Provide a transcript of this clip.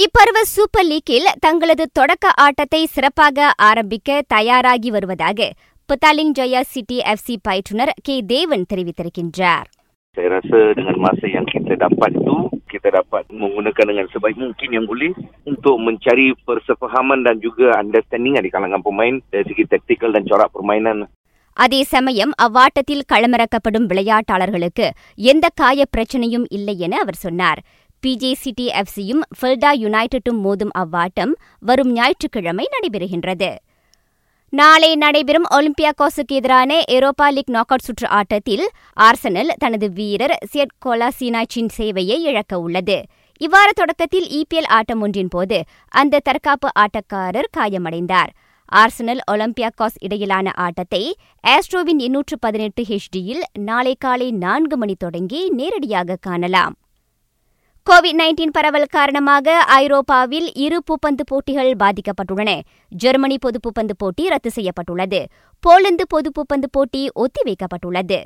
இப்பருவ super லீக்கில் தங்களது தொடக்க ஆட்டத்தை சிறப்பாக ஆரம்பிக்க தயாராகி வருவதாக புத்தாலிங் ஜெயா சிட்டி எஃப்சி பயிற்றுனர் கே தேவன் தெரிவித்திருக்கின்றார் Saya rasa dengan masa yang kita dapat itu, kita dapat menggunakan dengan sebaik mungkin yang boleh untuk mencari persefahaman dan juga understanding di kalangan pemain dari segi taktikal dan corak permainan. அதே சமயம் அவ்வாட்டத்தில் களமிறக்கப்படும் விளையாட்டாளர்களுக்கு எந்த காய பிரச்சனையும் இல்லை என அவர் சொன்னார் PJ city எஃப்சியும் ஃபில்டா யுனைடெட்டும் மோதும் அவ்வாட்டம் வரும் ஞாயிற்றுக்கிழமை நடைபெறுகின்றது. நாளை நடைபெறும் ஒலிம்பியாகோஸுக்கு எதிரான ஏரோப்பா லீக் நாக் அவுட் சுற்று ஆட்டத்தில் ஆர்சனல் தனது வீரர் சியட் கோலாசினாச்சின் சேவையை இழக்க உள்ளது. இவ்வார தொடக்கத்தில் இபிஎல் ஆட்டம் ஒன்றின் போது அந்த தற்காப்பு ஆட்டக்காரர் காயமடைந்தார். ஆர்சனல் ஒலிம்பியாகாஸ் இடையிலான ஆட்டத்தை ஆஸ்ட்ரோவின் எண்ணூற்று பதினெட்டு ஹெச்டியில் நாளை காலை நான்கு மணி தொடங்கி நேரடியாக காணலாம். கோவிட் நைன்டீன் பரவல் காரணமாக ஐரோப்பாவில் இரு பூப்பந்து போட்டிகள் பாதிக்கப்பட்டுள்ளன. ஜெர்மனி பொது பூப்பந்து போட்டி ரத்து செய்யப்பட்டுள்ளது. போலந்து பொது பூப்பந்து போட்டி ஒத்திவைக்கப்பட்டுள்ளது.